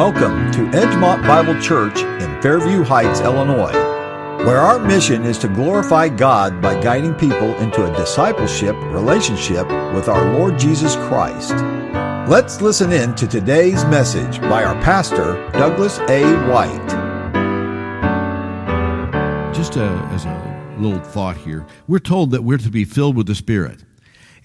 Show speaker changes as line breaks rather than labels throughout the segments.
Welcome to Edgemont Bible Church in Fairview Heights, Illinois, where our mission is to glorify God by guiding people into a discipleship relationship with our Lord Jesus Christ. Let's listen in to today's message by our pastor, Douglas A. White.
Just a, as a little thought here, we're told that we're to be filled with the Spirit.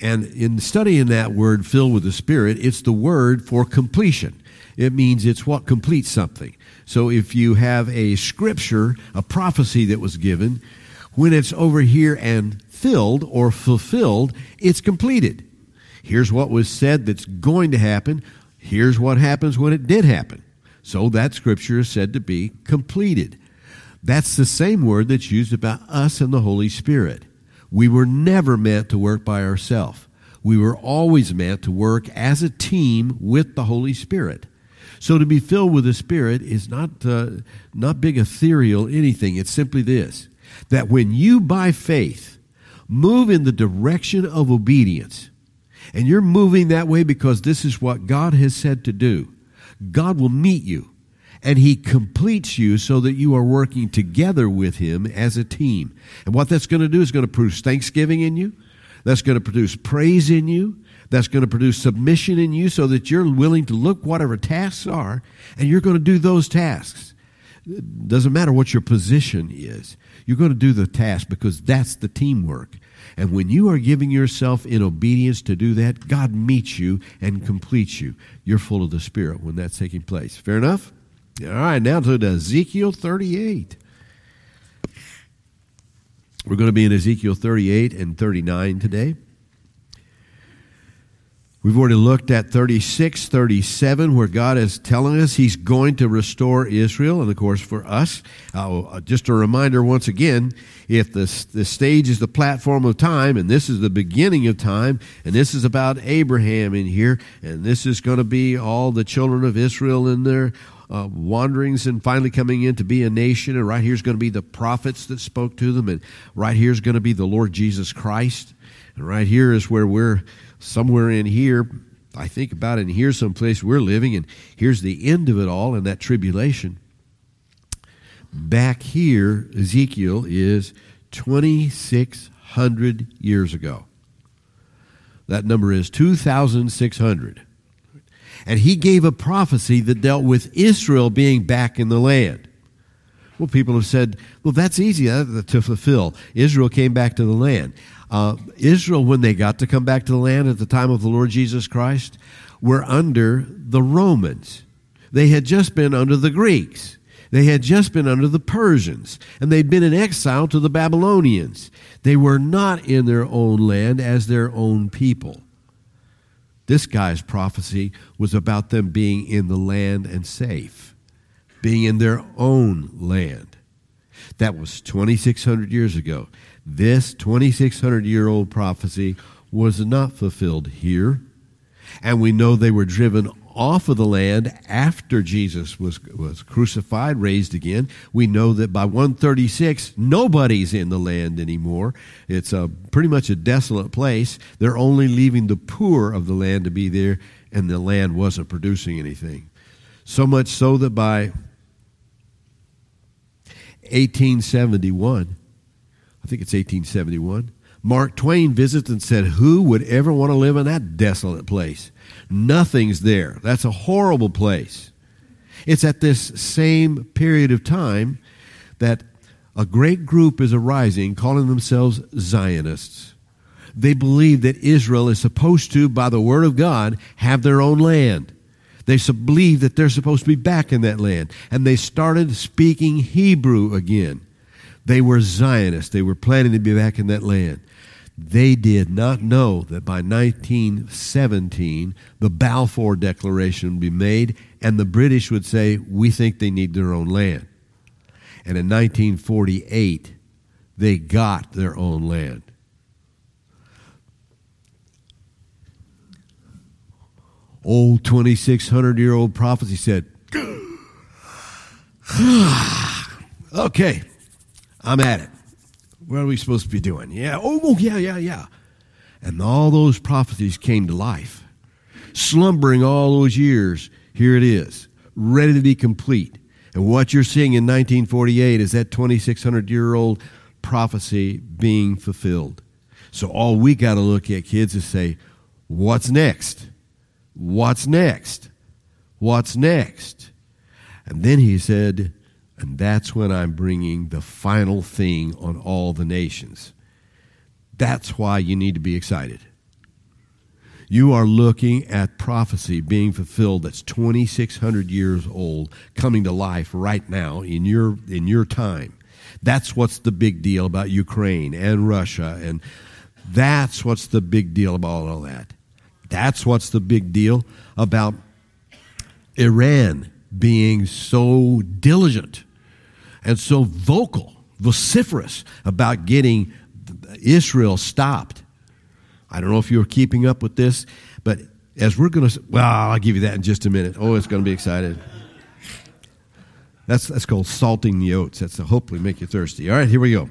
And in studying that word, filled with the Spirit, it's the word for completion. It means it's what completes something. So if you have a scripture, a prophecy that was given, when it's over here and filled or fulfilled, it's completed. Here's what was said that's going to happen. Here's what happens when it did happen. So that scripture is said to be completed. That's the same word that's used about us and the Holy Spirit. We were never meant to work by ourselves. We were always meant to work as a team with the Holy Spirit. So to be filled with the Spirit is not, uh, not big ethereal anything. It's simply this that when you, by faith, move in the direction of obedience, and you're moving that way because this is what God has said to do, God will meet you and he completes you so that you are working together with him as a team. And what that's going to do is going to produce thanksgiving in you. That's going to produce praise in you. That's going to produce submission in you so that you're willing to look whatever tasks are and you're going to do those tasks. It doesn't matter what your position is. You're going to do the task because that's the teamwork. And when you are giving yourself in obedience to do that, God meets you and completes you. You're full of the Spirit when that's taking place. Fair enough? All right, now to Ezekiel 38. We're going to be in Ezekiel 38 and 39 today. We've already looked at 36, 37, where God is telling us He's going to restore Israel. And of course, for us, uh, just a reminder once again if the, the stage is the platform of time, and this is the beginning of time, and this is about Abraham in here, and this is going to be all the children of Israel in their uh, wanderings and finally coming in to be a nation. And right here's going to be the prophets that spoke to them. And right here's going to be the Lord Jesus Christ. And right here is where we're somewhere in here. I think about it, and here's some place we're living, and here's the end of it all in that tribulation. Back here, Ezekiel is 2,600 years ago. That number is 2,600. And he gave a prophecy that dealt with Israel being back in the land. Well, people have said, well, that's easy uh, to fulfill. Israel came back to the land. Uh, Israel, when they got to come back to the land at the time of the Lord Jesus Christ, were under the Romans. They had just been under the Greeks. They had just been under the Persians, and they'd been in exile to the Babylonians. They were not in their own land as their own people. This guy's prophecy was about them being in the land and safe, being in their own land. That was 2,600 years ago. This 2,600 year old prophecy was not fulfilled here. And we know they were driven off of the land after Jesus was, was crucified, raised again. We know that by 136, nobody's in the land anymore. It's a, pretty much a desolate place. They're only leaving the poor of the land to be there, and the land wasn't producing anything. So much so that by 1871, I think it's 1871, Mark Twain visits and said, Who would ever want to live in that desolate place? Nothing's there. That's a horrible place. It's at this same period of time that a great group is arising calling themselves Zionists. They believe that Israel is supposed to, by the word of God, have their own land. They believe that they're supposed to be back in that land. And they started speaking Hebrew again. They were Zionists. They were planning to be back in that land. They did not know that by 1917 the Balfour Declaration would be made and the British would say, We think they need their own land. And in 1948, they got their own land. Old 2,600 year old prophecy said, Okay, I'm at it. What are we supposed to be doing? Yeah, oh, oh, yeah, yeah, yeah. And all those prophecies came to life. Slumbering all those years, here it is. ready to be complete. And what you're seeing in 1948 is that 2,600 year old prophecy being fulfilled. So all we got to look at, kids, is say, what's next? What's next? What's next? And then he said, and that's when I'm bringing the final thing on all the nations. That's why you need to be excited. You are looking at prophecy being fulfilled that's 2600 years old coming to life right now in your in your time. That's what's the big deal about Ukraine and Russia and that's what's the big deal about all that. That's what's the big deal about Iran being so diligent and so vocal, vociferous about getting Israel stopped I don't know if you're keeping up with this, but as we're going to, well, I'll give you that in just a minute. Oh, it's going to be excited. That's, that's called salting the oats. That's to hopefully make you thirsty. All right, here we go.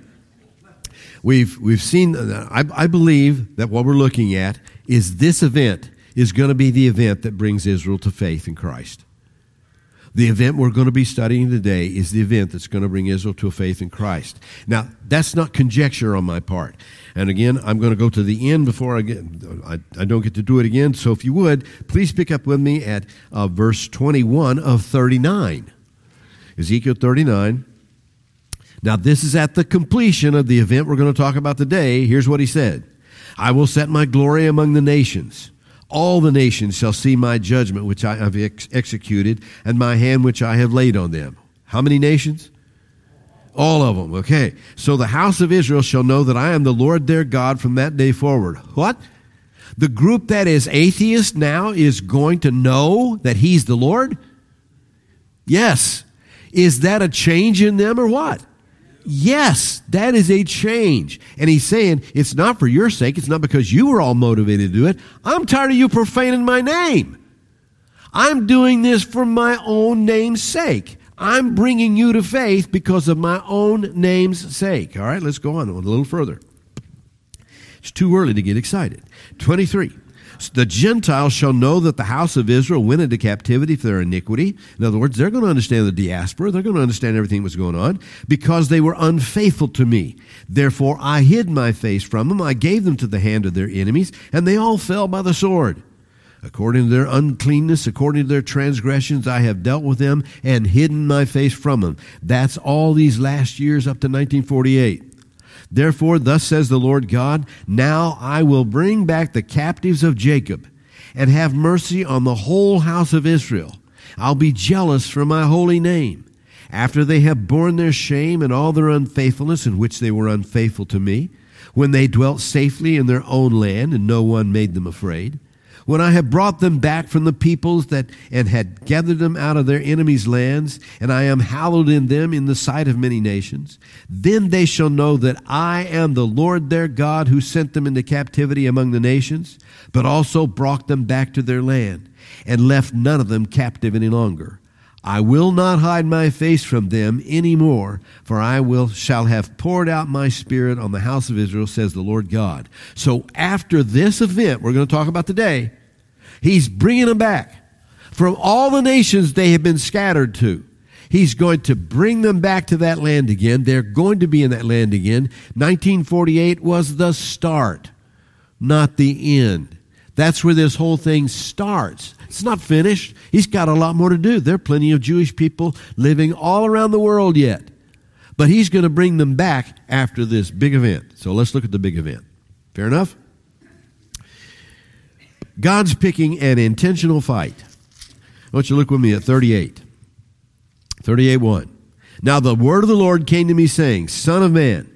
We've, we've seen, uh, I, I believe that what we're looking at is this event is going to be the event that brings Israel to faith in Christ. The event we're going to be studying today is the event that's going to bring Israel to a faith in Christ. Now, that's not conjecture on my part. And again, I'm going to go to the end before I get, I, I don't get to do it again. So if you would, please pick up with me at uh, verse 21 of 39. Ezekiel 39. Now, this is at the completion of the event we're going to talk about today. Here's what he said I will set my glory among the nations all the nations shall see my judgment which I have ex- executed, and my hand which I have laid on them. How many nations? All of them. Okay. So the house of Israel shall know that I am the Lord their God from that day forward. What? The group that is atheist now is going to know that he's the Lord? Yes. Is that a change in them or what? Yes, that is a change. And he's saying, it's not for your sake. It's not because you were all motivated to do it. I'm tired of you profaning my name. I'm doing this for my own name's sake. I'm bringing you to faith because of my own name's sake. All right, let's go on a little further. It's too early to get excited. 23. The Gentiles shall know that the house of Israel went into captivity for their iniquity. In other words, they're going to understand the diaspora. They're going to understand everything that was going on because they were unfaithful to me. Therefore, I hid my face from them. I gave them to the hand of their enemies, and they all fell by the sword. According to their uncleanness, according to their transgressions, I have dealt with them and hidden my face from them. That's all these last years up to 1948. Therefore, thus says the Lord God, now I will bring back the captives of Jacob and have mercy on the whole house of Israel. I'll be jealous for my holy name. After they have borne their shame and all their unfaithfulness in which they were unfaithful to me, when they dwelt safely in their own land and no one made them afraid, when I have brought them back from the peoples that and had gathered them out of their enemies' lands, and I am hallowed in them in the sight of many nations, then they shall know that I am the Lord their God who sent them into captivity among the nations, but also brought them back to their land, and left none of them captive any longer. I will not hide my face from them any more, for I will shall have poured out my spirit on the house of Israel, says the Lord God. So after this event we're going to talk about today, he's bringing them back from all the nations they have been scattered to. He's going to bring them back to that land again. They're going to be in that land again. 1948 was the start, not the end. That's where this whole thing starts. It's not finished. He's got a lot more to do. There are plenty of Jewish people living all around the world yet. But he's going to bring them back after this big event. So let's look at the big event. Fair enough? God's picking an intentional fight. I want you to look with me at 38. 38 1. Now the word of the Lord came to me, saying, Son of man,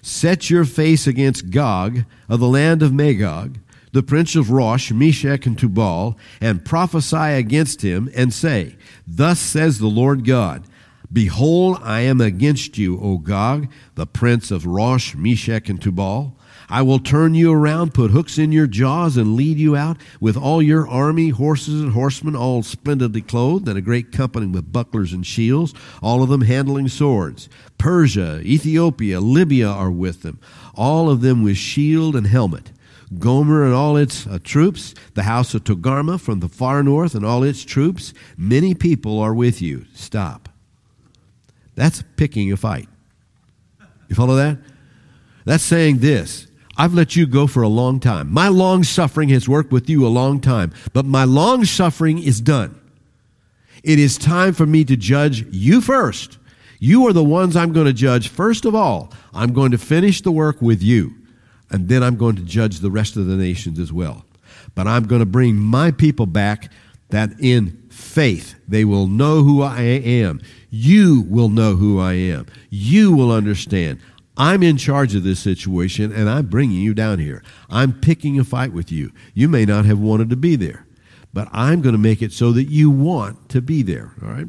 set your face against Gog of the land of Magog the prince of Rosh, Meshech, and Tubal, and prophesy against him, and say, Thus says the Lord God, Behold, I am against you, O Gog, the prince of Rosh, Meshech, and Tubal. I will turn you around, put hooks in your jaws, and lead you out with all your army, horses and horsemen, all splendidly clothed, and a great company with bucklers and shields, all of them handling swords. Persia, Ethiopia, Libya are with them, all of them with shield and helmet. Gomer and all its uh, troops, the house of Togarmah from the far north and all its troops. Many people are with you. Stop. That's picking a fight. You follow that? That's saying this I've let you go for a long time. My long suffering has worked with you a long time, but my long suffering is done. It is time for me to judge you first. You are the ones I'm going to judge first of all. I'm going to finish the work with you, and then I'm going to judge the rest of the nations as well. But I'm going to bring my people back that in faith they will know who I am. You will know who I am. You will understand. I'm in charge of this situation and I'm bringing you down here. I'm picking a fight with you. You may not have wanted to be there, but I'm going to make it so that you want to be there. All right?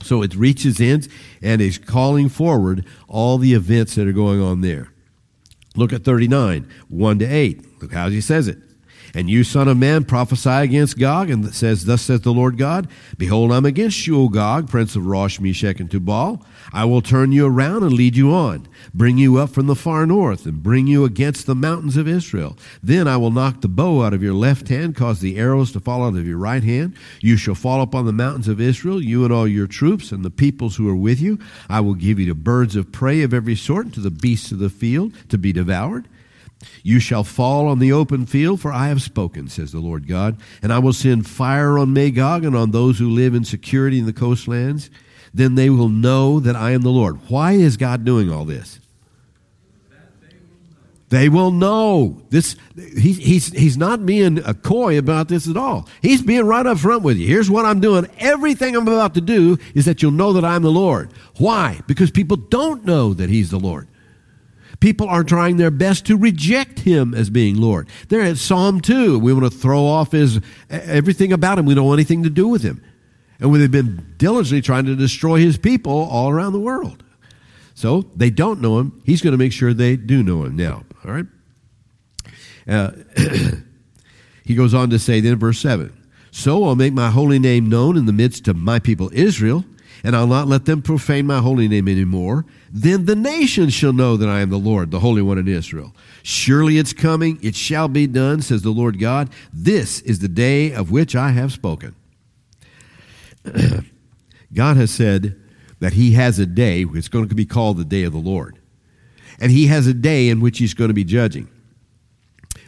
So it reaches in and is calling forward all the events that are going on there. Look at 39, 1 to 8. Look how he says it. And you, son of man, prophesy against Gog, and says, Thus saith the Lord God, Behold, I'm against you, O Gog, prince of Rosh, Meshech, and Tubal. I will turn you around and lead you on, bring you up from the far north, and bring you against the mountains of Israel. Then I will knock the bow out of your left hand, cause the arrows to fall out of your right hand. You shall fall upon the mountains of Israel, you and all your troops, and the peoples who are with you. I will give you to birds of prey of every sort, and to the beasts of the field, to be devoured. You shall fall on the open field, for I have spoken, says the Lord God. And I will send fire on Magog and on those who live in security in the coastlands. Then they will know that I am the Lord. Why is God doing all this? They will know. This he, he's he's not being a coy about this at all. He's being right up front with you. Here's what I'm doing. Everything I'm about to do is that you'll know that I'm the Lord. Why? Because people don't know that He's the Lord. People are trying their best to reject him as being Lord. They're at Psalm 2, we want to throw off his everything about him. We don't want anything to do with him. And they've been diligently trying to destroy his people all around the world. So they don't know him. He's going to make sure they do know him now. All right? Uh, he goes on to say then, verse 7 So I'll make my holy name known in the midst of my people Israel and I'll not let them profane my holy name anymore. Then the nations shall know that I am the Lord, the Holy One in Israel. Surely it's coming, it shall be done, says the Lord God. This is the day of which I have spoken. God has said that He has a day, it's going to be called the day of the Lord. And He has a day in which He's going to be judging.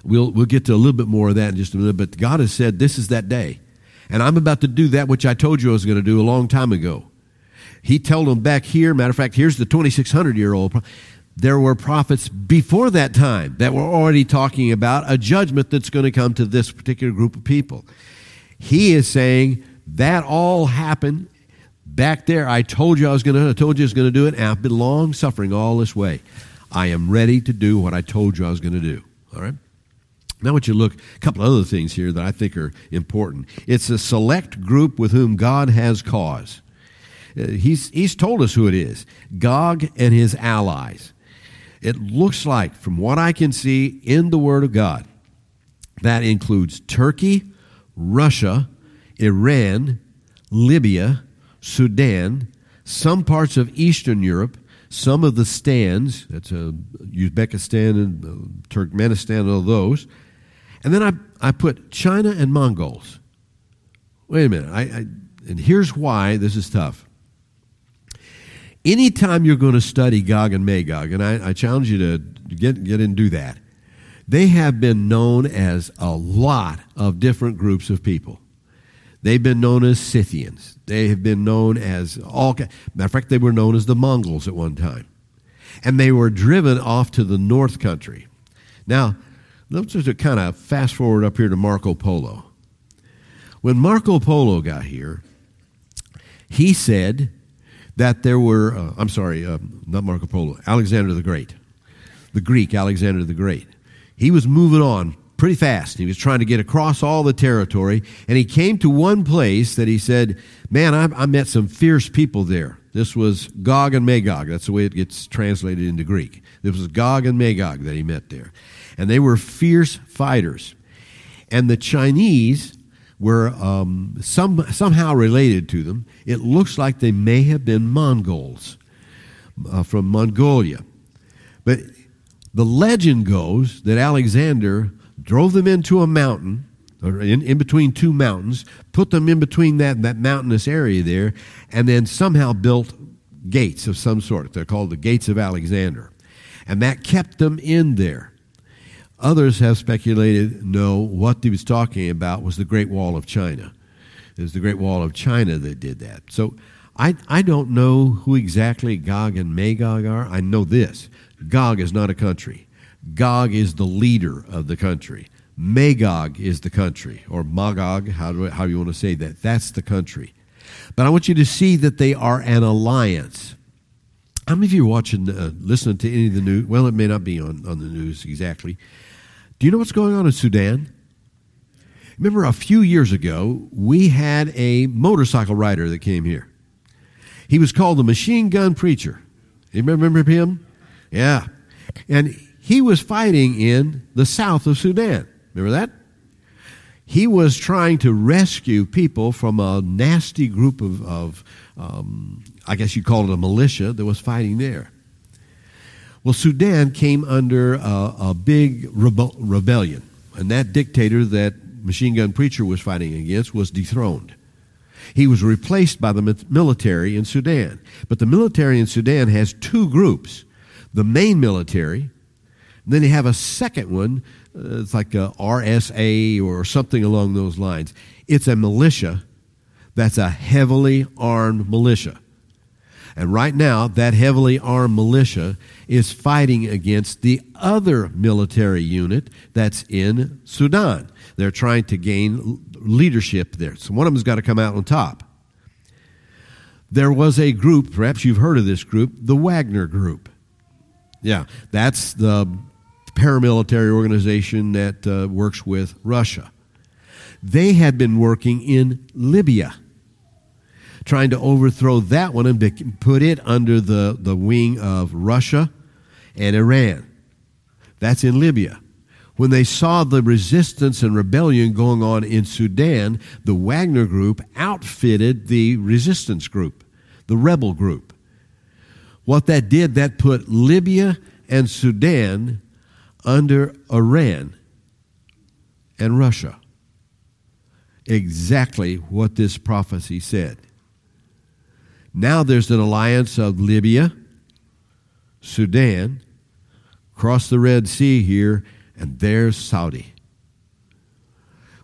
We'll, we'll get to a little bit more of that in just a minute, but God has said this is that day. And I'm about to do that which I told you I was going to do a long time ago. He told them back here, matter of fact, here's the 2,600 year old. There were prophets before that time that were already talking about a judgment that's going to come to this particular group of people. He is saying that all happened back there. I told you I was going to, I told you I was going to do it, and I've been long suffering all this way. I am ready to do what I told you I was going to do. All right? Now, I want you to look a couple other things here that I think are important. It's a select group with whom God has cause. Uh, he's, he's told us who it is Gog and his allies. It looks like, from what I can see in the Word of God, that includes Turkey, Russia, Iran, Libya, Sudan, some parts of Eastern Europe, some of the stands, that's uh, Uzbekistan and uh, Turkmenistan, and all those. And then I, I put China and Mongols. Wait a minute. I, I, and here's why this is tough anytime you're going to study Gog and Magog, and I, I challenge you to get, get and do that, they have been known as a lot of different groups of people. They've been known as Scythians. They have been known as all. Matter of fact, they were known as the Mongols at one time, and they were driven off to the North Country. Now, let's just kind of fast forward up here to Marco Polo. When Marco Polo got here, he said that there were, uh, I'm sorry, uh, not Marco Polo, Alexander the Great, the Greek Alexander the Great. He was moving on pretty fast. He was trying to get across all the territory, and he came to one place that he said, Man, I, I met some fierce people there. This was Gog and Magog. That's the way it gets translated into Greek. This was Gog and Magog that he met there. And they were fierce fighters. And the Chinese were um, some, somehow related to them. It looks like they may have been Mongols uh, from Mongolia. But the legend goes that Alexander drove them into a mountain, or in, in between two mountains, put them in between that, that mountainous area there, and then somehow built gates of some sort. They're called the Gates of Alexander. And that kept them in there. Others have speculated, no, what he was talking about was the Great Wall of China. It was the Great Wall of China that did that. So I, I don't know who exactly Gog and Magog are. I know this Gog is not a country, Gog is the leader of the country. Magog is the country, or Magog, how do, how do you want to say that? That's the country. But I want you to see that they are an alliance. How many of you watching, uh, listening to any of the news? Well, it may not be on, on the news exactly. Do you know what's going on in Sudan? Remember, a few years ago, we had a motorcycle rider that came here. He was called the machine gun preacher. You remember him? Yeah. And he was fighting in the south of Sudan. Remember that? He was trying to rescue people from a nasty group of, of um, I guess you'd call it a militia that was fighting there. Well, Sudan came under a, a big rebe- rebellion, and that dictator that machine gun preacher was fighting against was dethroned. He was replaced by the military in Sudan. But the military in Sudan has two groups the main military, then you have a second one, uh, it's like a RSA or something along those lines. It's a militia that's a heavily armed militia. And right now, that heavily armed militia is fighting against the other military unit that's in Sudan. They're trying to gain leadership there. So one of them's got to come out on top. There was a group, perhaps you've heard of this group, the Wagner Group. Yeah, that's the paramilitary organization that uh, works with Russia. They had been working in Libya, trying to overthrow that one and put it under the, the wing of Russia and Iran. That's in Libya. When they saw the resistance and rebellion going on in Sudan, the Wagner group outfitted the resistance group, the rebel group. What that did, that put Libya and Sudan under Iran and Russia. Exactly what this prophecy said. Now there's an alliance of Libya, Sudan, across the Red Sea here, and there's Saudi.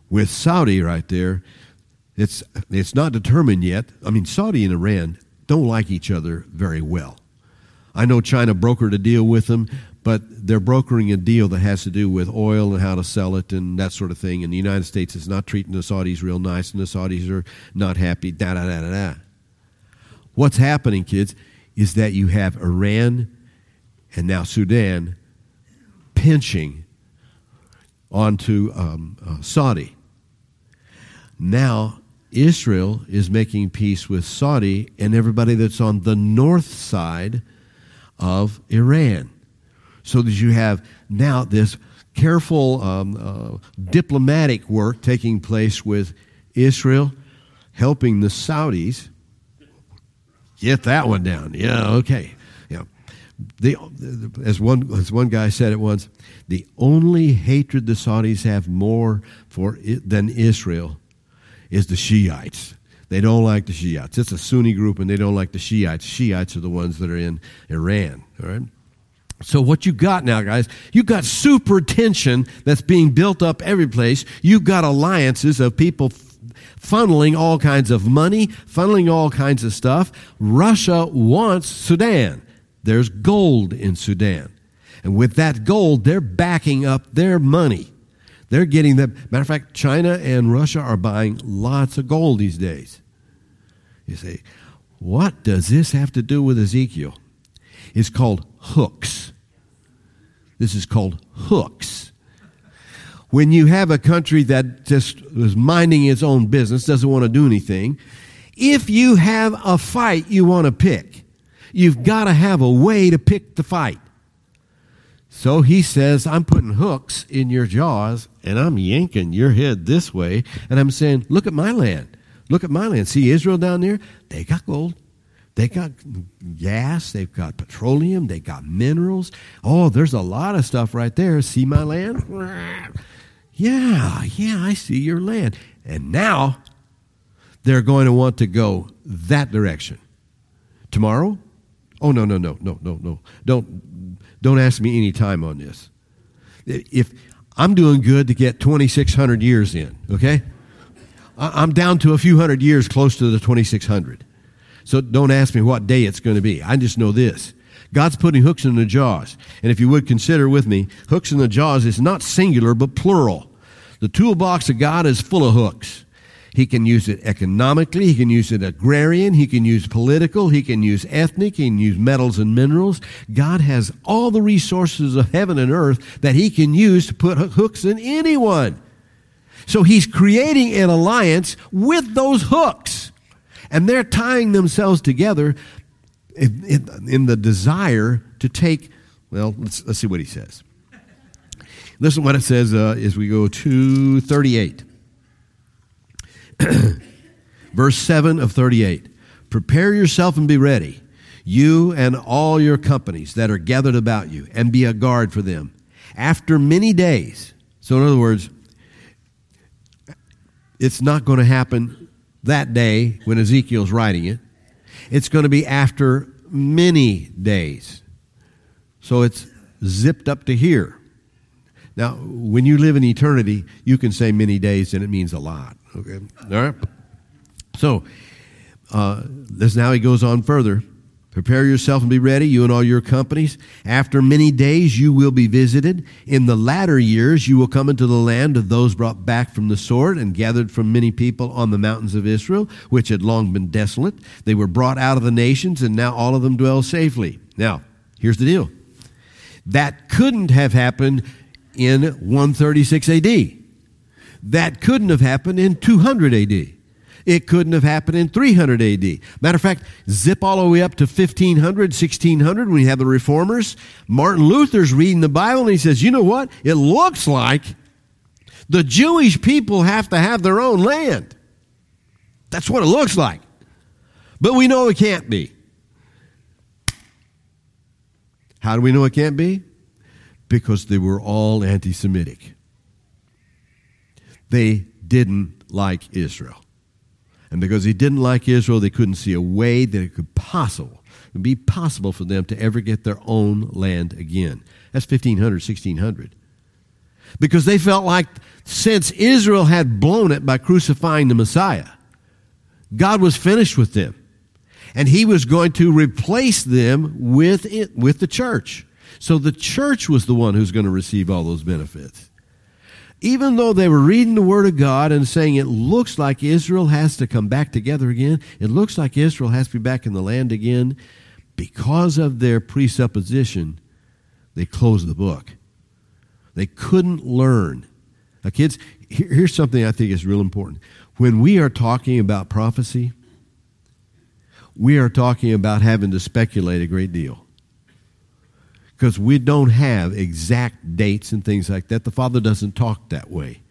With Saudi right there, it's, it's not determined yet. I mean, Saudi and Iran don't like each other very well. I know China brokered a deal with them, but they're brokering a deal that has to do with oil and how to sell it and that sort of thing. And the United States is not treating the Saudis real nice, and the Saudis are not happy. Da da da da da. What's happening, kids, is that you have Iran and now Sudan pinching onto um, uh, Saudi. Now, Israel is making peace with Saudi and everybody that's on the north side of Iran. So that you have now this careful um, uh, diplomatic work taking place with Israel, helping the Saudis get that one down. Yeah, okay. Yeah. The, as, one, as one guy said it once, the only hatred the Saudis have more for it than Israel is the Shiites. They don't like the Shiites. It's a Sunni group, and they don't like the Shiites. Shiites are the ones that are in Iran. All right. So what you got now, guys? You got super tension that's being built up every place. You've got alliances of people funneling all kinds of money, funneling all kinds of stuff. Russia wants Sudan. There's gold in Sudan. And with that gold, they're backing up their money. They're getting that. Matter of fact, China and Russia are buying lots of gold these days. You say, what does this have to do with Ezekiel? It's called hooks. This is called hooks. When you have a country that just is minding its own business, doesn't want to do anything, if you have a fight you want to pick, you've got to have a way to pick the fight. So he says, I'm putting hooks in your jaws and I'm yanking your head this way. And I'm saying, Look at my land. Look at my land. See Israel down there? They got gold. They got gas. They've got petroleum. They got minerals. Oh, there's a lot of stuff right there. See my land? Yeah, yeah, I see your land. And now they're going to want to go that direction. Tomorrow? Oh no, no, no, no, no, no. Don't don't ask me any time on this. If I'm doing good to get 2600 years in, okay? I'm down to a few hundred years close to the 2600. So don't ask me what day it's going to be. I just know this. God's putting hooks in the jaws. And if you would consider with me, hooks in the jaws is not singular but plural. The toolbox of God is full of hooks. He can use it economically. He can use it agrarian. He can use political. He can use ethnic. He can use metals and minerals. God has all the resources of heaven and earth that he can use to put hooks in anyone. So he's creating an alliance with those hooks. And they're tying themselves together in, in the desire to take, well, let's, let's see what he says. Listen what it says uh, as we go to 38. Verse 7 of 38 Prepare yourself and be ready, you and all your companies that are gathered about you, and be a guard for them. After many days, so in other words, it's not going to happen that day when Ezekiel's writing it. It's going to be after many days. So it's zipped up to here. Now, when you live in eternity, you can say many days and it means a lot. Okay? All right? So, uh, this now he goes on further. Prepare yourself and be ready, you and all your companies. After many days you will be visited. In the latter years you will come into the land of those brought back from the sword and gathered from many people on the mountains of Israel, which had long been desolate. They were brought out of the nations, and now all of them dwell safely. Now, here's the deal. That couldn't have happened in 136 AD. That couldn't have happened in 200 AD. It couldn't have happened in 300 AD. Matter of fact, zip all the way up to 1500, 1600 when you have the reformers. Martin Luther's reading the Bible and he says, you know what? It looks like the Jewish people have to have their own land. That's what it looks like. But we know it can't be. How do we know it can't be? Because they were all anti Semitic. They didn't like Israel. And because he didn't like Israel, they couldn't see a way that it could possible be possible for them to ever get their own land again. That's 1500, 1600. Because they felt like since Israel had blown it by crucifying the Messiah, God was finished with them. And he was going to replace them with it, with the church. So the church was the one who's going to receive all those benefits even though they were reading the Word of God and saying it looks like Israel has to come back together again, it looks like Israel has to be back in the land again, because of their presupposition, they closed the book. They couldn't learn. Now, kids, here's something I think is real important. When we are talking about prophecy, we are talking about having to speculate a great deal because we don't have exact dates and things like that. The Father doesn't talk that way.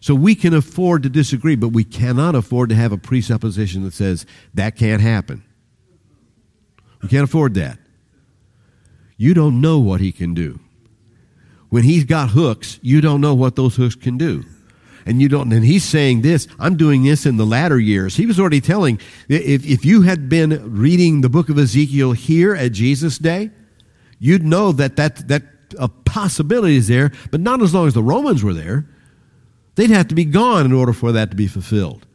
So we can afford to disagree, but we cannot afford to have a presupposition that says that can't happen. We can't afford that. You don't know what He can do. When He's got hooks, you don't know what those hooks can do and you don't and he's saying this i'm doing this in the latter years. He was already telling if, if you had been reading the book of ezekiel here at jesus day you'd know that that that a possibility is there but not as long as the romans were there. They'd have to be gone in order for that to be fulfilled.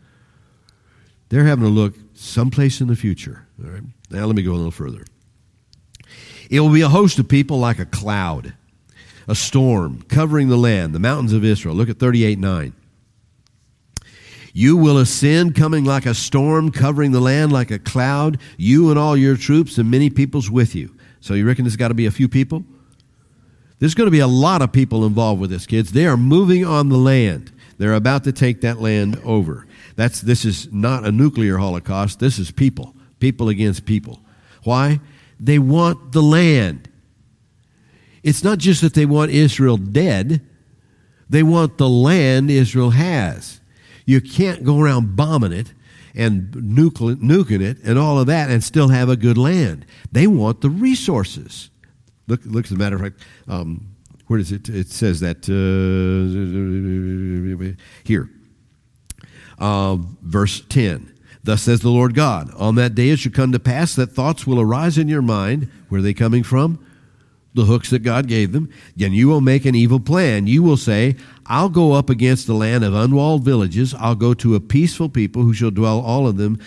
They're having to look someplace in the future. All right. Now let me go a little further. It will be a host of people like a cloud a storm covering the land, the mountains of Israel. Look at 38 9. You will ascend coming like a storm, covering the land like a cloud, you and all your troops and many peoples with you. So you reckon there's got to be a few people? There's going to be a lot of people involved with this, kids. They are moving on the land. They're about to take that land over. That's, this is not a nuclear holocaust. This is people. People against people. Why? They want the land. It's not just that they want Israel dead, they want the land Israel has. You can't go around bombing it and nuking it and all of that and still have a good land. They want the resources. Look, look as a matter of fact, um, where does it? It says that uh, here, uh, verse ten. Thus says the Lord God: On that day it shall come to pass that thoughts will arise in your mind. Where are they coming from? The hooks that God gave them. And you will make an evil plan. You will say, I'll go up against the land of unwalled villages. I'll go to a peaceful people who shall dwell all of them,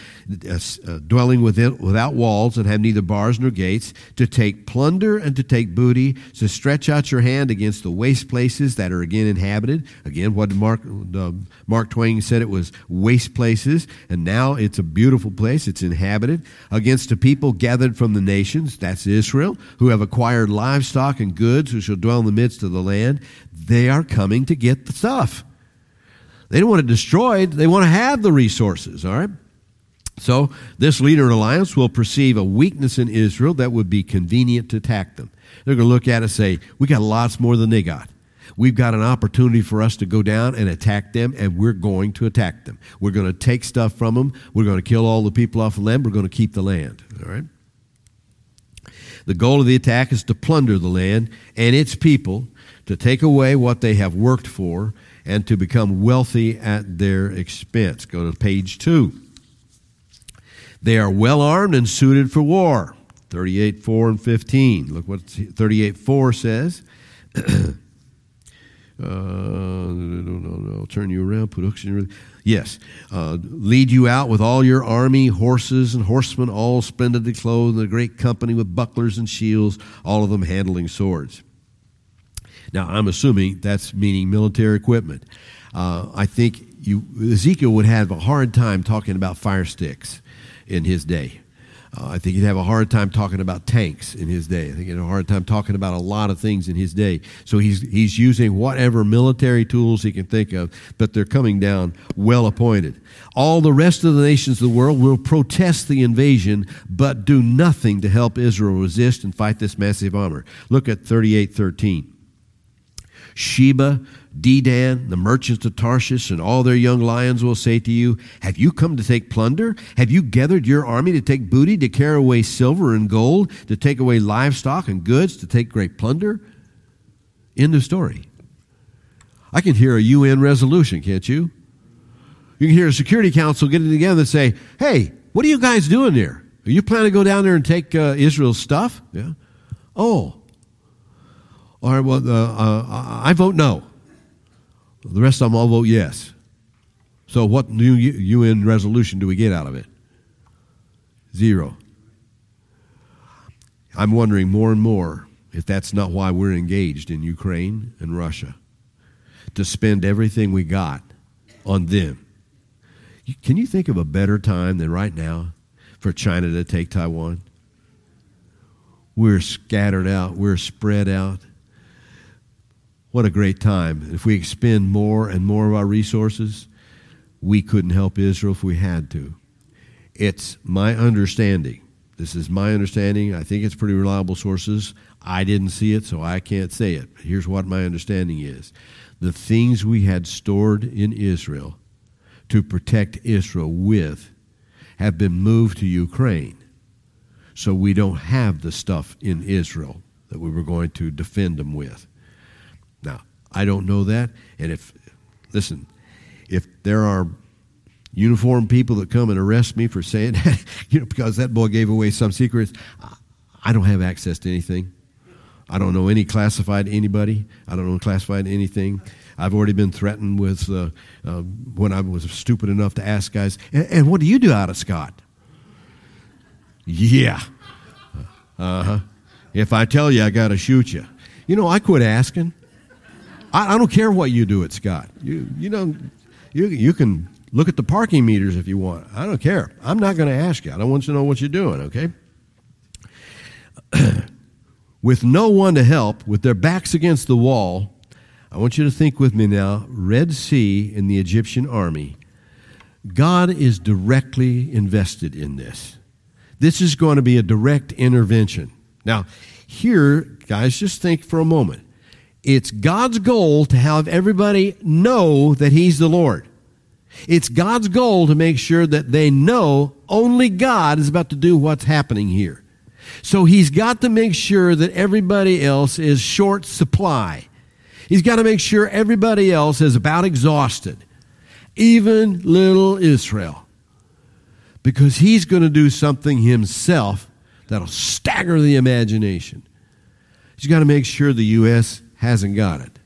uh, uh, dwelling within, without walls and have neither bars nor gates, to take plunder and to take booty, to stretch out your hand against the waste places that are again inhabited. Again, what Mark, uh, Mark Twain said it was waste places, and now it's a beautiful place. It's inhabited. Against a people gathered from the nations, that's Israel, who have acquired livestock and goods, who shall dwell in the midst of the land. They are coming to get the stuff. They don't want it destroyed, they want to have the resources, all right? So, this leader in alliance will perceive a weakness in Israel that would be convenient to attack them. They're going to look at it and say, We got lots more than they got. We've got an opportunity for us to go down and attack them, and we're going to attack them. We're going to take stuff from them. We're going to kill all the people off the land. We're going to keep the land. All right? The goal of the attack is to plunder the land and its people to take away what they have worked for and to become wealthy at their expense. Go to page two. They are well armed and suited for war. 38, 4, and 15. Look what 38, 4 says. uh, no, no, no. Turn you around, your. Yes. Uh, lead you out with all your army, horses, and horsemen, all splendidly clothed in a great company with bucklers and shields, all of them handling swords. Now, I'm assuming that's meaning military equipment. Uh, I think you, Ezekiel would have a hard time talking about fire sticks in his day. Uh, I think he'd have a hard time talking about tanks in his day. I think he'd have a hard time talking about a lot of things in his day. So he's, he's using whatever military tools he can think of, but they're coming down well appointed. All the rest of the nations of the world will protest the invasion, but do nothing to help Israel resist and fight this massive armor. Look at 3813. Sheba, Dedan, the merchants of Tarshish, and all their young lions will say to you, Have you come to take plunder? Have you gathered your army to take booty, to carry away silver and gold, to take away livestock and goods, to take great plunder? End of story. I can hear a UN resolution, can't you? You can hear a Security Council getting together and say, Hey, what are you guys doing there? Are you planning to go down there and take uh, Israel's stuff? Yeah. Oh, all right, well, uh, uh, I vote no. The rest of them all vote yes. So, what new UN resolution do we get out of it? Zero. I'm wondering more and more if that's not why we're engaged in Ukraine and Russia to spend everything we got on them. Can you think of a better time than right now for China to take Taiwan? We're scattered out, we're spread out. What a great time. If we expend more and more of our resources, we couldn't help Israel if we had to. It's my understanding. This is my understanding. I think it's pretty reliable sources. I didn't see it, so I can't say it. Here's what my understanding is the things we had stored in Israel to protect Israel with have been moved to Ukraine. So we don't have the stuff in Israel that we were going to defend them with. Now, I don't know that. And if, listen, if there are uniformed people that come and arrest me for saying that, you know, because that boy gave away some secrets, I don't have access to anything. I don't know any classified anybody. I don't know classified anything. I've already been threatened with uh, uh, when I was stupid enough to ask guys, and, and what do you do out of Scott? Yeah. Uh huh. If I tell you, I got to shoot you. You know, I quit asking. I, I don't care what you do at Scott. You, you know, you, you can look at the parking meters if you want. I don't care. I'm not going to ask you. I don't want you to know what you're doing, okay? with no one to help, with their backs against the wall, I want you to think with me now Red Sea in the Egyptian army. God is directly invested in this. This is going to be a direct intervention. Now, here, guys, just think for a moment. It's God's goal to have everybody know that He's the Lord. It's God's goal to make sure that they know only God is about to do what's happening here. So He's got to make sure that everybody else is short supply. He's got to make sure everybody else is about exhausted, even little Israel, because he's going to do something himself that'll stagger the imagination. He's got to make sure the U.S. hasn't got it.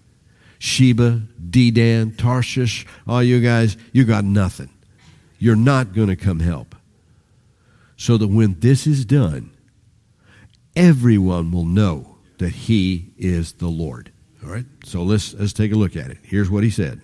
Sheba, Dedan, Tarshish, all you guys, you got nothing. You're not going to come help. So that when this is done, everyone will know that he is the Lord. All right? So let's, let's take a look at it. Here's what he said.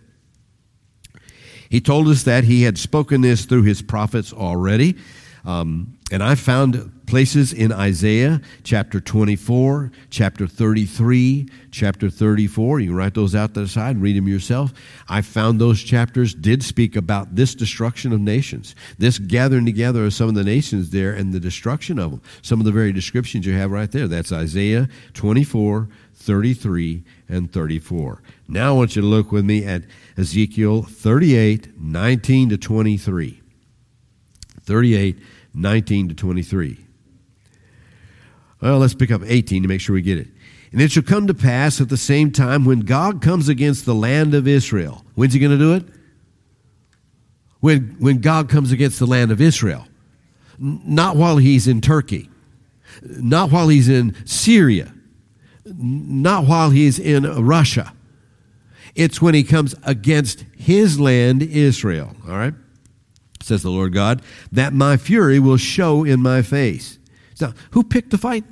He told us that he had spoken this through his prophets already. Um, and I found places in Isaiah chapter 24, chapter 33, chapter 34. You write those out to the side, read them yourself. I found those chapters did speak about this destruction of nations, this gathering together of some of the nations there and the destruction of them. Some of the very descriptions you have right there. That's Isaiah 24, 33, and 34. Now I want you to look with me at Ezekiel 38, 19 to 23. 38, 19 to 23. Well, let's pick up 18 to make sure we get it. And it shall come to pass at the same time when Gog comes against the land of Israel. When's he going to do it? When, when Gog comes against the land of Israel. Not while he's in Turkey. Not while he's in Syria. Not while he's in Russia. It's when he comes against his land, Israel. All right? Says the Lord God, that my fury will show in my face. So, who picked the fight?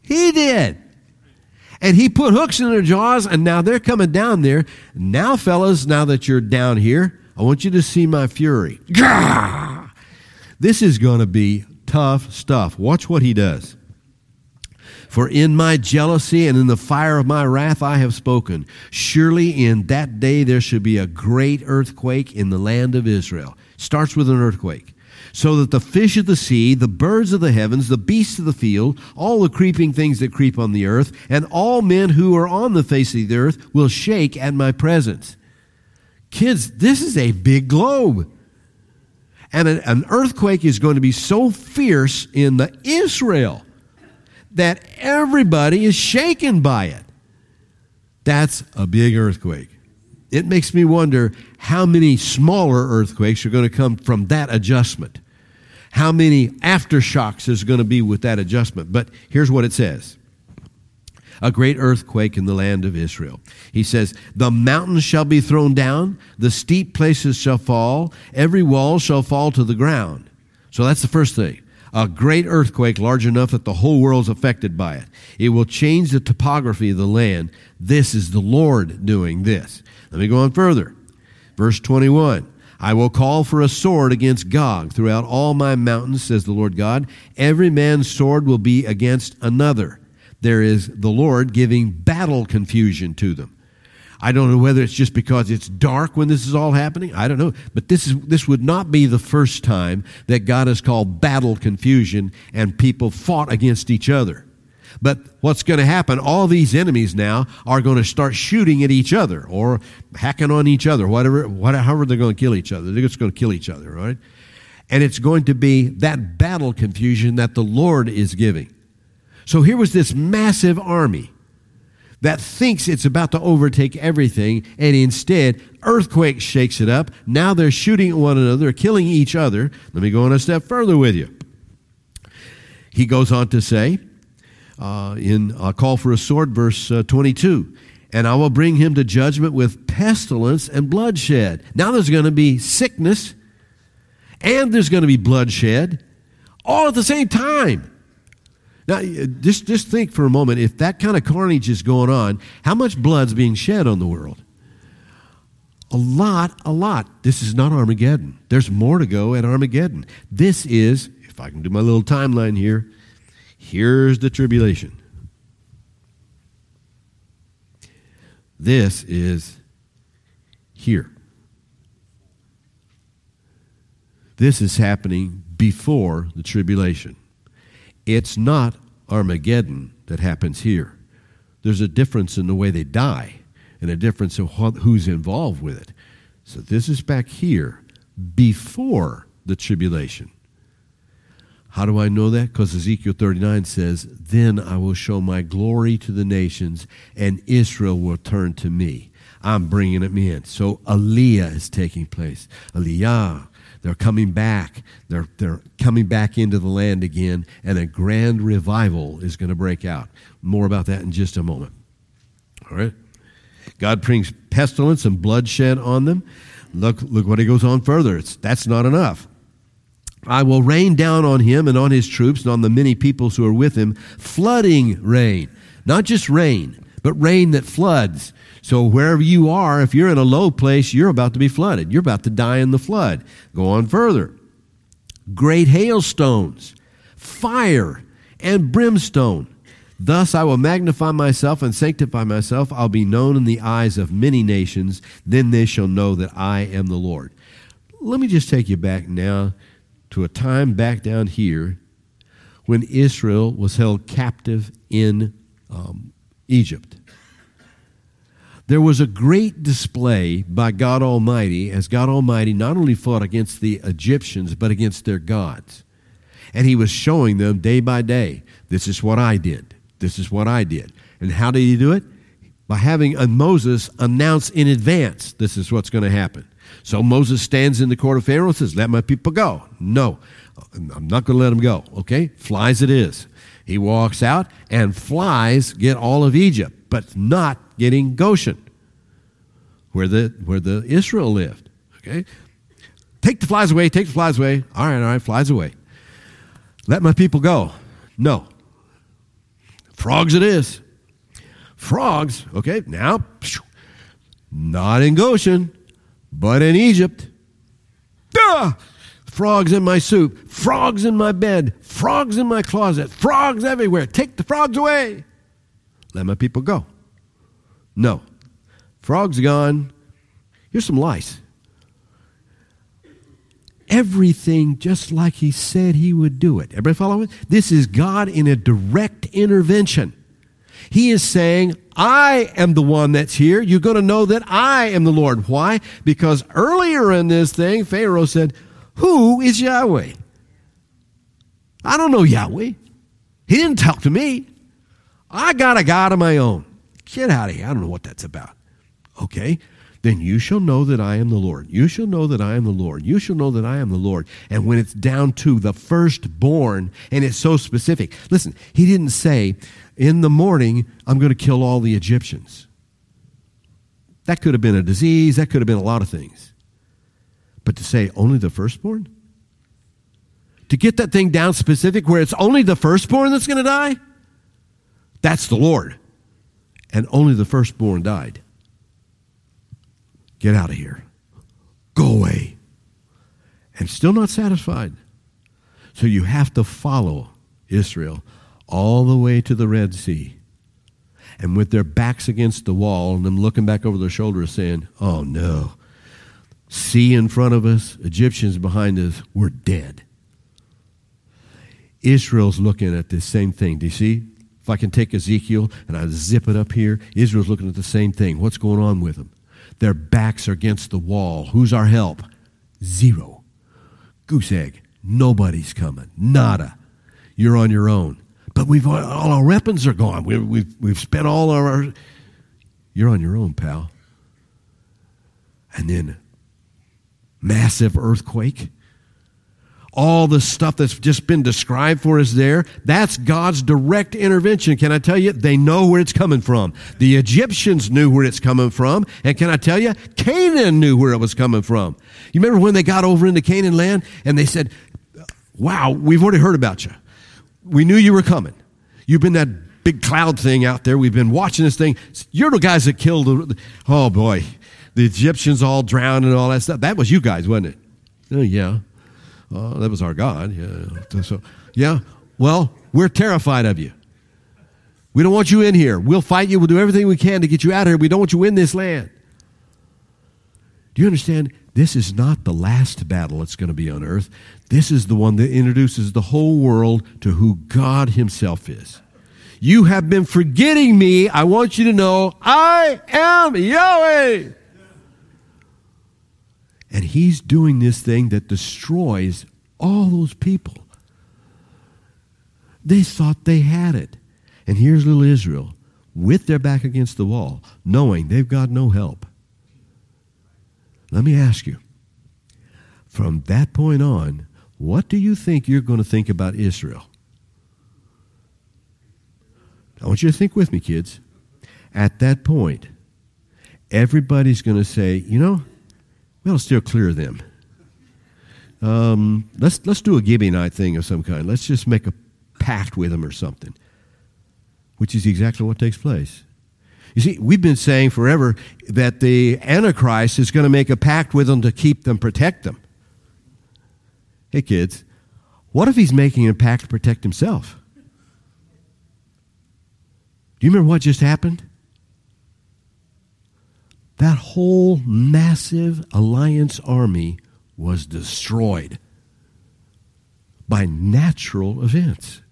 He did. And he put hooks in their jaws, and now they're coming down there. Now, fellas, now that you're down here, I want you to see my fury. Gah! This is going to be tough stuff. Watch what he does. For in my jealousy and in the fire of my wrath I have spoken. Surely in that day there should be a great earthquake in the land of Israel. Starts with an earthquake so that the fish of the sea, the birds of the heavens, the beasts of the field, all the creeping things that creep on the earth, and all men who are on the face of the earth will shake at my presence. Kids, this is a big globe. And an earthquake is going to be so fierce in the Israel that everybody is shaken by it. That's a big earthquake. It makes me wonder how many smaller earthquakes are going to come from that adjustment how many aftershocks there's going to be with that adjustment. But here's what it says a great earthquake in the land of Israel. He says, The mountains shall be thrown down, the steep places shall fall, every wall shall fall to the ground. So that's the first thing. A great earthquake large enough that the whole world's affected by it. It will change the topography of the land. This is the Lord doing this. Let me go on further. Verse 21. I will call for a sword against Gog throughout all my mountains, says the Lord God. Every man's sword will be against another. There is the Lord giving battle confusion to them. I don't know whether it's just because it's dark when this is all happening. I don't know. But this, is, this would not be the first time that God has called battle confusion and people fought against each other. But what's going to happen, all these enemies now are going to start shooting at each other or hacking on each other, whatever, whatever however they're going to kill each other. They're just going to kill each other, right? And it's going to be that battle confusion that the Lord is giving. So here was this massive army that thinks it's about to overtake everything, and instead, earthquake shakes it up. Now they're shooting at one another, killing each other. Let me go on a step further with you. He goes on to say, uh, in a call for a sword, verse uh, 22. And I will bring him to judgment with pestilence and bloodshed. Now there's going to be sickness and there's going to be bloodshed all at the same time. Now, just, just think for a moment if that kind of carnage is going on, how much blood's being shed on the world? A lot, a lot. This is not Armageddon. There's more to go at Armageddon. This is, if I can do my little timeline here, Here's the tribulation. This is here. This is happening before the tribulation. It's not Armageddon that happens here. There's a difference in the way they die and a difference in who's involved with it. So this is back here before the tribulation. How do I know that? Because Ezekiel 39 says, Then I will show my glory to the nations, and Israel will turn to me. I'm bringing them in. So Aliyah is taking place. Aliyah. They're coming back. They're, they're coming back into the land again, and a grand revival is going to break out. More about that in just a moment. All right? God brings pestilence and bloodshed on them. Look, look what he goes on further. It's, that's not enough. I will rain down on him and on his troops and on the many peoples who are with him, flooding rain. Not just rain, but rain that floods. So wherever you are, if you're in a low place, you're about to be flooded. You're about to die in the flood. Go on further. Great hailstones, fire, and brimstone. Thus I will magnify myself and sanctify myself. I'll be known in the eyes of many nations. Then they shall know that I am the Lord. Let me just take you back now to a time back down here when Israel was held captive in um, Egypt there was a great display by God Almighty as God Almighty not only fought against the Egyptians, but against their gods. And he was showing them day by day this is what I did. This is what I did. And how did he do it? By having a Moses announce in advance this is what's going to happen. So Moses stands in the court of Pharaoh and says, Let my people go. No, I'm not going to let them go. Okay? Flies it is. He walks out, and flies get all of Egypt, but not getting Goshen, where the, where the Israel lived. Okay? Take the flies away, take the flies away. All right, all right, flies away. Let my people go. No. Frogs it is. Frogs, okay, now, not in Goshen, but in Egypt. Duh! Frogs in my soup, frogs in my bed, frogs in my closet, frogs everywhere. Take the frogs away. Let my people go. No. Frog's gone. Here's some lice. Everything just like he said he would do it. Everybody follow? This is God in a direct intervention. He is saying, I am the one that's here. You're going to know that I am the Lord. Why? Because earlier in this thing, Pharaoh said, Who is Yahweh? I don't know Yahweh. He didn't talk to me. I got a God of my own. Get out of here. I don't know what that's about. Okay. Then you shall know that I am the Lord. You shall know that I am the Lord. You shall know that I am the Lord. And when it's down to the firstborn, and it's so specific. Listen, he didn't say, in the morning, I'm going to kill all the Egyptians. That could have been a disease. That could have been a lot of things. But to say only the firstborn? To get that thing down specific where it's only the firstborn that's going to die? That's the Lord and only the firstborn died. Get out of here. Go away. And still not satisfied. So you have to follow Israel all the way to the Red Sea. And with their backs against the wall and them looking back over their shoulders saying, Oh no, sea in front of us, Egyptians behind us, we're dead. Israel's looking at the same thing. Do you see? If I can take Ezekiel and I zip it up here, Israel's looking at the same thing. What's going on with them? Their backs are against the wall. Who's our help? Zero. Goose egg. Nobody's coming. Nada. You're on your own. But we've all our weapons are gone. We, we've we've spent all our. You're on your own, pal. And then massive earthquake all the stuff that's just been described for us there, that's God's direct intervention. Can I tell you? They know where it's coming from. The Egyptians knew where it's coming from. And can I tell you? Canaan knew where it was coming from. You remember when they got over into Canaan land and they said, Wow, we've already heard about you. We knew you were coming. You've been that big cloud thing out there. We've been watching this thing. You're the guys that killed the, oh boy, the Egyptians all drowned and all that stuff. That was you guys, wasn't it? Oh, yeah. That was our God. Yeah. So, yeah. Well, we're terrified of you. We don't want you in here. We'll fight you. We'll do everything we can to get you out of here. We don't want you in this land. Do you understand? This is not the last battle that's going to be on earth. This is the one that introduces the whole world to who God Himself is. You have been forgetting me. I want you to know I am Yahweh. And he's doing this thing that destroys all those people. They thought they had it. And here's little Israel with their back against the wall, knowing they've got no help. Let me ask you from that point on, what do you think you're going to think about Israel? I want you to think with me, kids. At that point, everybody's going to say, you know, we'll still clear them. Um, let's, let's do a Gibeonite thing of some kind. Let's just make a pact with them or something, which is exactly what takes place. You see, we've been saying forever that the Antichrist is going to make a pact with them to keep them, protect them. Hey, kids, what if he's making a pact to protect himself? Do you remember what just happened? That whole massive alliance army was destroyed by natural events.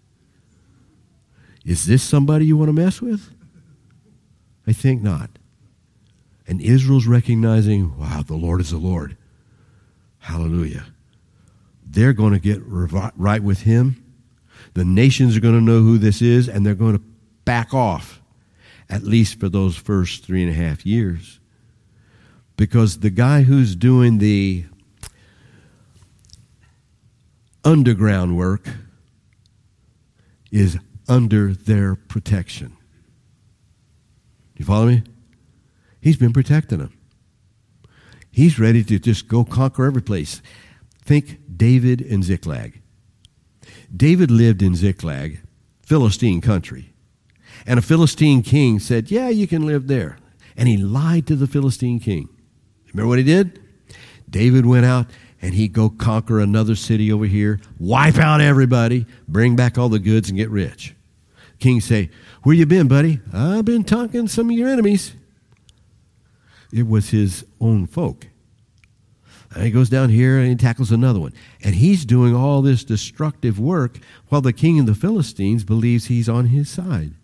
Is this somebody you want to mess with? I think not. And Israel's recognizing, wow, the Lord is the Lord. Hallelujah. They're going to get right with Him. The nations are going to know who this is, and they're going to back off, at least for those first three and a half years. Because the guy who's doing the underground work is under their protection. You follow me? He's been protecting them. He's ready to just go conquer every place. Think David and Ziklag. David lived in Ziklag, Philistine country. And a Philistine king said, Yeah, you can live there. And he lied to the Philistine king. Remember what he did? David went out and he'd go conquer another city over here, wipe out everybody, bring back all the goods, and get rich. King say, Where you been, buddy? I've been talking some of your enemies. It was his own folk. And he goes down here and he tackles another one. And he's doing all this destructive work while the king of the Philistines believes he's on his side.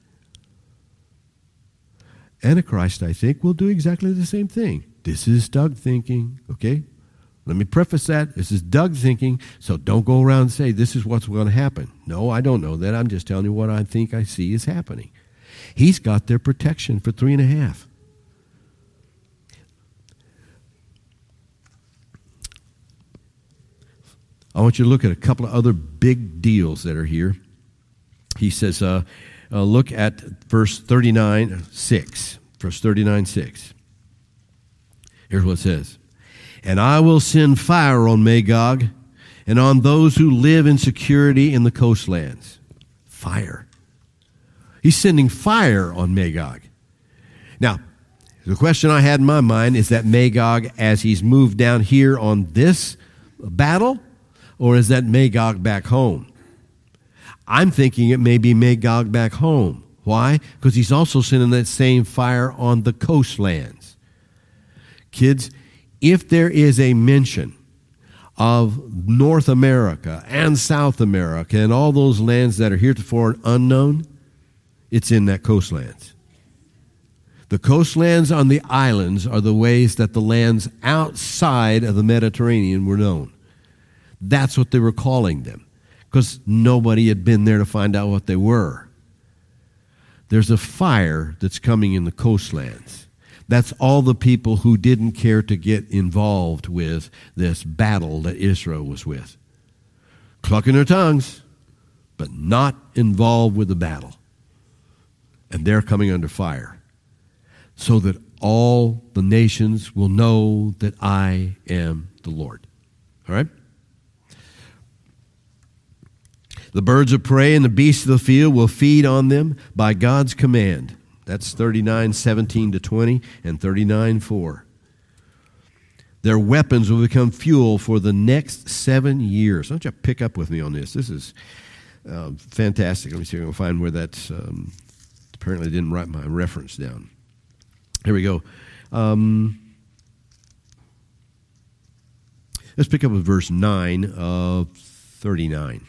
Antichrist, I think, will do exactly the same thing. This is Doug thinking, okay? Let me preface that. This is Doug thinking, so don't go around and say this is what's going to happen. No, I don't know that. I'm just telling you what I think I see is happening. He's got their protection for three and a half. I want you to look at a couple of other big deals that are here. He says, uh, uh, look at verse 39, 6. Verse 39, 6. Here's what it says And I will send fire on Magog and on those who live in security in the coastlands. Fire. He's sending fire on Magog. Now, the question I had in my mind is that Magog, as he's moved down here on this battle, or is that Magog back home? I'm thinking it may be Magog back home. Why? Because he's also sending that same fire on the coastlands. Kids, if there is a mention of North America and South America and all those lands that are heretofore unknown, it's in that coastlands. The coastlands on the islands are the ways that the lands outside of the Mediterranean were known. That's what they were calling them because nobody had been there to find out what they were. There's a fire that's coming in the coastlands. That's all the people who didn't care to get involved with this battle that Israel was with. Clucking their tongues, but not involved with the battle. And they're coming under fire. So that all the nations will know that I am the Lord. All right? The birds of prey and the beasts of the field will feed on them by God's command. That's 39, 17 to 20, and 39, 4. Their weapons will become fuel for the next seven years. Why don't you pick up with me on this? This is uh, fantastic. Let me see if I can find where that's. Um, apparently, I didn't write my reference down. Here we go. Um, let's pick up with verse 9 of 39.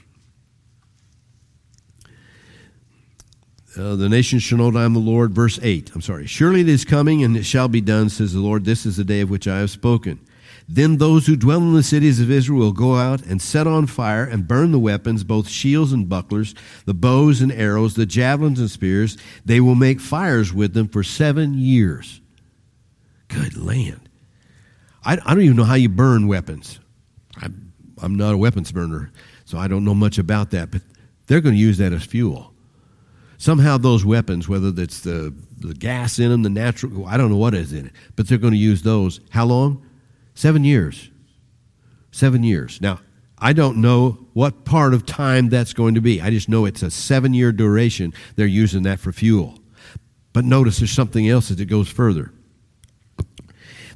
Uh, the nations shall know that I am the Lord. Verse 8. I'm sorry. Surely it is coming, and it shall be done, says the Lord. This is the day of which I have spoken. Then those who dwell in the cities of Israel will go out and set on fire and burn the weapons, both shields and bucklers, the bows and arrows, the javelins and spears. They will make fires with them for seven years. Good land. I, I don't even know how you burn weapons. I'm, I'm not a weapons burner, so I don't know much about that, but they're going to use that as fuel. Somehow, those weapons, whether it's the, the gas in them, the natural, I don't know what is in it, but they're going to use those. How long? Seven years. Seven years. Now, I don't know what part of time that's going to be. I just know it's a seven year duration. They're using that for fuel. But notice there's something else as it goes further.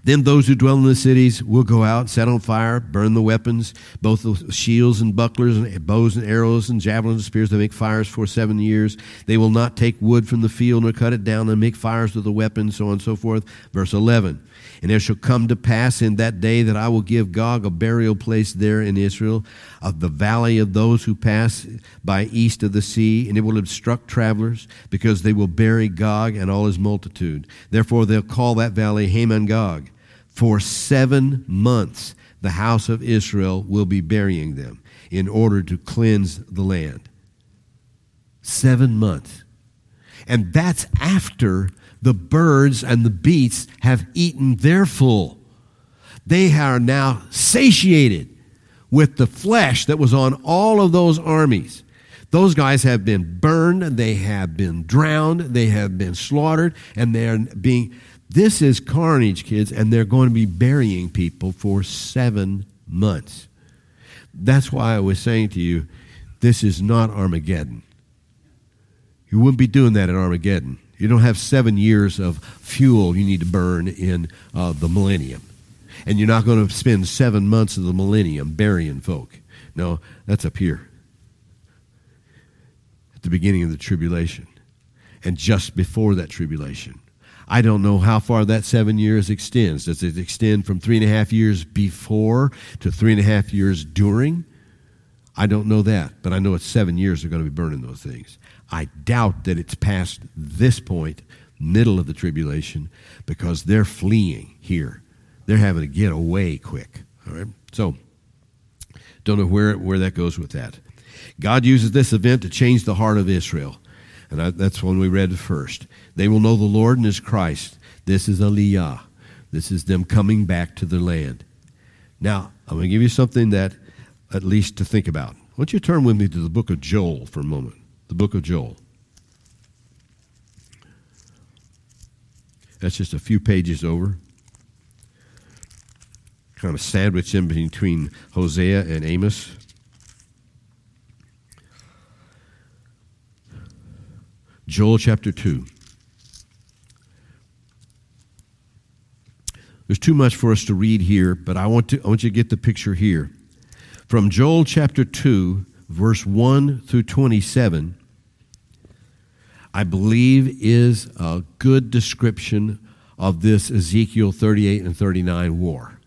Then those who dwell in the cities will go out, set on fire, burn the weapons, both the shields and bucklers, and bows and arrows, and javelins and spears. They make fires for seven years. They will not take wood from the field nor cut it down and make fires with the weapons, so on and so forth. Verse 11. And it shall come to pass in that day that I will give Gog a burial place there in Israel, of the valley of those who pass by east of the sea, and it will obstruct travelers, because they will bury Gog and all his multitude. Therefore they'll call that valley Hamon Gog. For seven months the house of Israel will be burying them in order to cleanse the land. Seven months. And that's after the birds and the beasts have eaten their full. They are now satiated with the flesh that was on all of those armies. Those guys have been burned, they have been drowned, they have been slaughtered, and they're being. This is carnage, kids, and they're going to be burying people for seven months. That's why I was saying to you, this is not Armageddon. You wouldn't be doing that at Armageddon. You don't have seven years of fuel you need to burn in uh, the millennium. And you're not going to spend seven months of the millennium burying folk. No, that's up here at the beginning of the tribulation and just before that tribulation. I don't know how far that seven years extends. Does it extend from three and a half years before to three and a half years during? I don't know that, but I know it's seven years they're going to be burning those things. I doubt that it's past this point, middle of the tribulation, because they're fleeing here. They're having to get away quick. All right? So, don't know where, where that goes with that. God uses this event to change the heart of Israel. And I, that's when we read first. They will know the Lord and his Christ. This is Aliyah. This is them coming back to their land. Now, I'm going to give you something that, at least to think about. Why don't you turn with me to the book of Joel for a moment? The book of Joel. That's just a few pages over. Kind of sandwiched in between Hosea and Amos. Joel chapter 2. There's too much for us to read here, but I want, to, I want you to get the picture here. From Joel chapter 2, verse 1 through 27, I believe is a good description of this Ezekiel 38 and 39 war.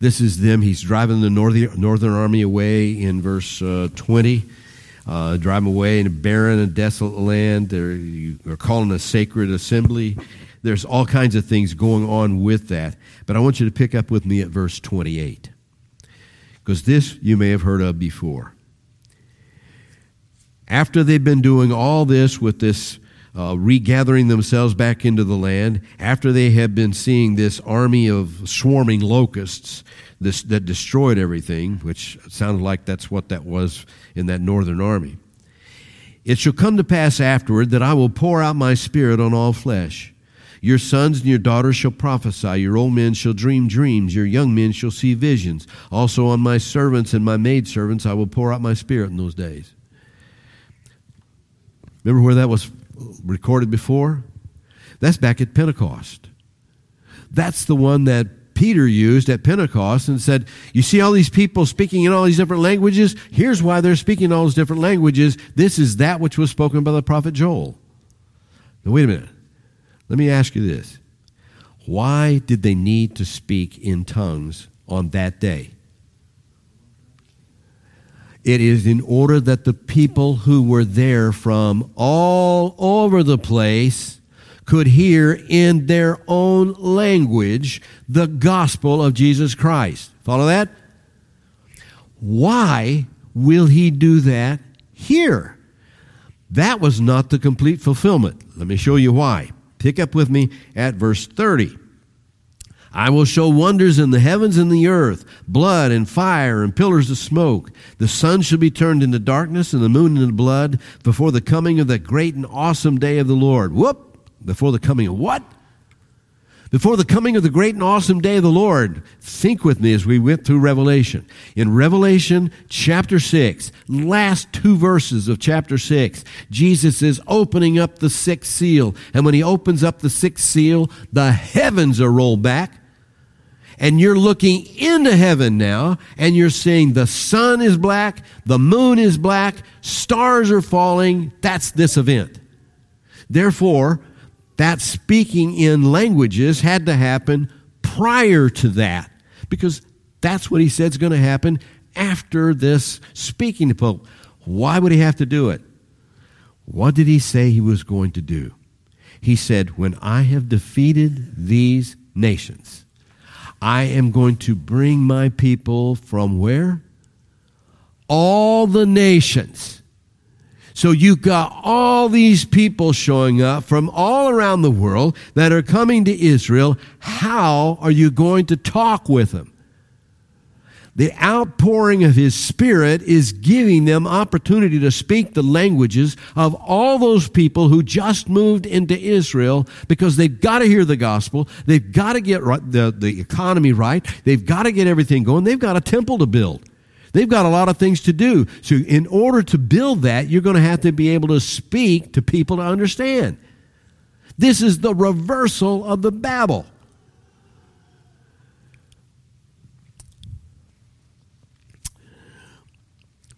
This is them. He's driving the northern army away in verse uh, 20. Uh, drive them away in a barren and desolate land. They're, they're calling a sacred assembly. There's all kinds of things going on with that. But I want you to pick up with me at verse 28. Because this you may have heard of before after they've been doing all this with this uh, regathering themselves back into the land, after they have been seeing this army of swarming locusts this, that destroyed everything, which sounded like that's what that was in that northern army. It shall come to pass afterward that I will pour out my spirit on all flesh. Your sons and your daughters shall prophesy, your old men shall dream dreams, your young men shall see visions. Also on my servants and my maidservants I will pour out my spirit in those days. Remember where that was recorded before? That's back at Pentecost. That's the one that Peter used at Pentecost and said, You see all these people speaking in all these different languages? Here's why they're speaking all those different languages. This is that which was spoken by the prophet Joel. Now, wait a minute. Let me ask you this. Why did they need to speak in tongues on that day? It is in order that the people who were there from all over the place could hear in their own language the gospel of Jesus Christ. Follow that? Why will he do that here? That was not the complete fulfillment. Let me show you why. Pick up with me at verse 30. I will show wonders in the heavens and the earth, blood and fire and pillars of smoke. The sun shall be turned into darkness and the moon into blood before the coming of the great and awesome day of the Lord. Whoop! Before the coming of what? Before the coming of the great and awesome day of the Lord. Think with me as we went through Revelation. In Revelation chapter 6, last two verses of chapter 6, Jesus is opening up the sixth seal. And when he opens up the sixth seal, the heavens are rolled back. And you're looking into heaven now, and you're seeing the sun is black, the moon is black, stars are falling. That's this event. Therefore, that speaking in languages had to happen prior to that because that's what he said is going to happen after this speaking to Pope. Why would he have to do it? What did he say he was going to do? He said, When I have defeated these nations, I am going to bring my people from where? All the nations so you've got all these people showing up from all around the world that are coming to Israel. How are you going to talk with them? The outpouring of His Spirit is giving them opportunity to speak the languages of all those people who just moved into Israel because they've got to hear the gospel. They've got to get the, the economy right. They've got to get everything going. They've got a temple to build. They've got a lot of things to do. So, in order to build that, you're going to have to be able to speak to people to understand. This is the reversal of the Babel.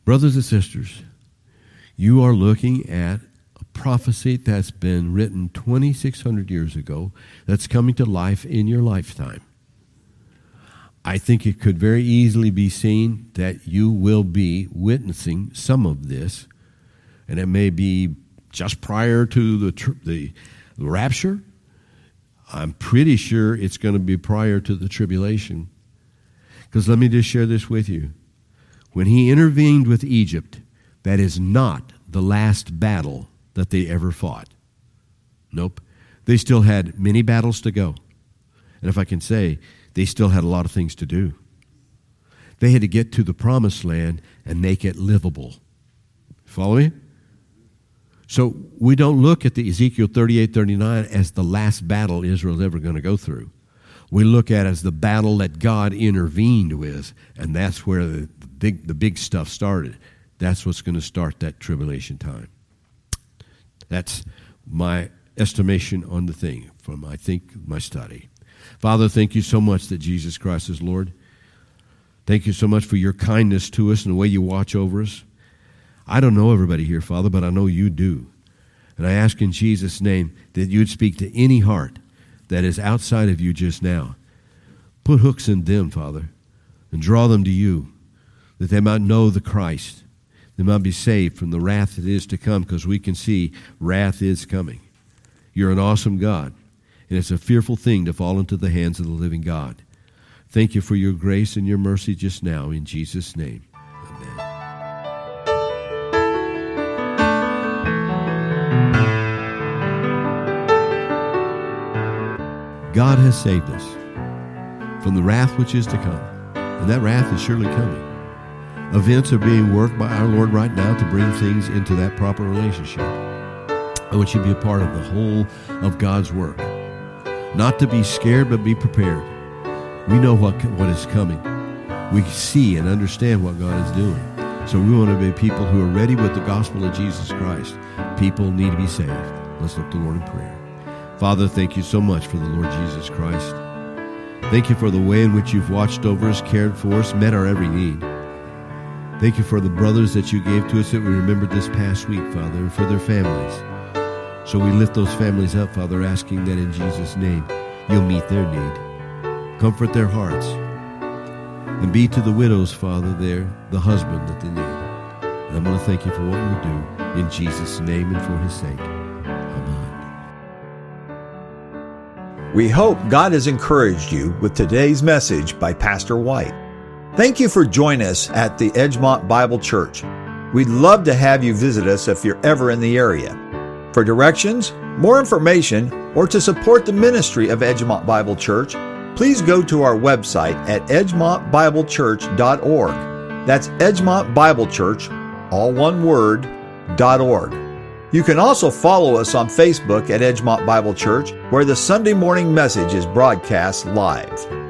Brothers and sisters, you are looking at a prophecy that's been written 2,600 years ago that's coming to life in your lifetime. I think it could very easily be seen that you will be witnessing some of this, and it may be just prior to the, the rapture. I'm pretty sure it's going to be prior to the tribulation. Because let me just share this with you. When he intervened with Egypt, that is not the last battle that they ever fought. Nope. They still had many battles to go. And if I can say, they still had a lot of things to do. They had to get to the promised land and make it livable. Follow me? So we don't look at the Ezekiel 38 39 as the last battle Israel's ever going to go through. We look at as the battle that God intervened with, and that's where the, big, the big stuff started. That's what's going to start that tribulation time. That's my estimation on the thing from, I think, my study. Father, thank you so much that Jesus Christ is Lord. Thank you so much for your kindness to us and the way you watch over us. I don't know everybody here, Father, but I know you do. And I ask in Jesus' name that you'd speak to any heart that is outside of you just now. Put hooks in them, Father, and draw them to you, that they might know the Christ. They might be saved from the wrath that is to come, because we can see wrath is coming. You're an awesome God and it's a fearful thing to fall into the hands of the living God. Thank you for your grace and your mercy just now, in Jesus' name. God has saved us from the wrath which is to come, and that wrath is surely coming. Events are being worked by our Lord right now to bring things into that proper relationship. I want you to be a part of the whole of God's work. Not to be scared, but be prepared. We know what, what is coming. We see and understand what God is doing. So we want to be people who are ready with the gospel of Jesus Christ. People need to be saved. Let's look to the Lord in prayer. Father, thank you so much for the Lord Jesus Christ. Thank you for the way in which you've watched over us, cared for us, met our every need. Thank you for the brothers that you gave to us that we remembered this past week, Father, and for their families. So we lift those families up, Father, asking that in Jesus' name you'll meet their need. Comfort their hearts. And be to the widows, Father, there the husband that they need. And I'm going to thank you for what you do in Jesus' name and for his sake.
We hope God has encouraged you with today's message by Pastor White. Thank you for joining us at the Edgemont Bible Church. We'd love to have you visit us if you're ever in the area. For directions, more information, or to support the ministry of Edgemont Bible Church, please go to our website at edgemontbiblechurch.org. That's Edgemont Bible Church, all one word, .org. You can also follow us on Facebook at Edgemont Bible Church, where the Sunday morning message is broadcast live.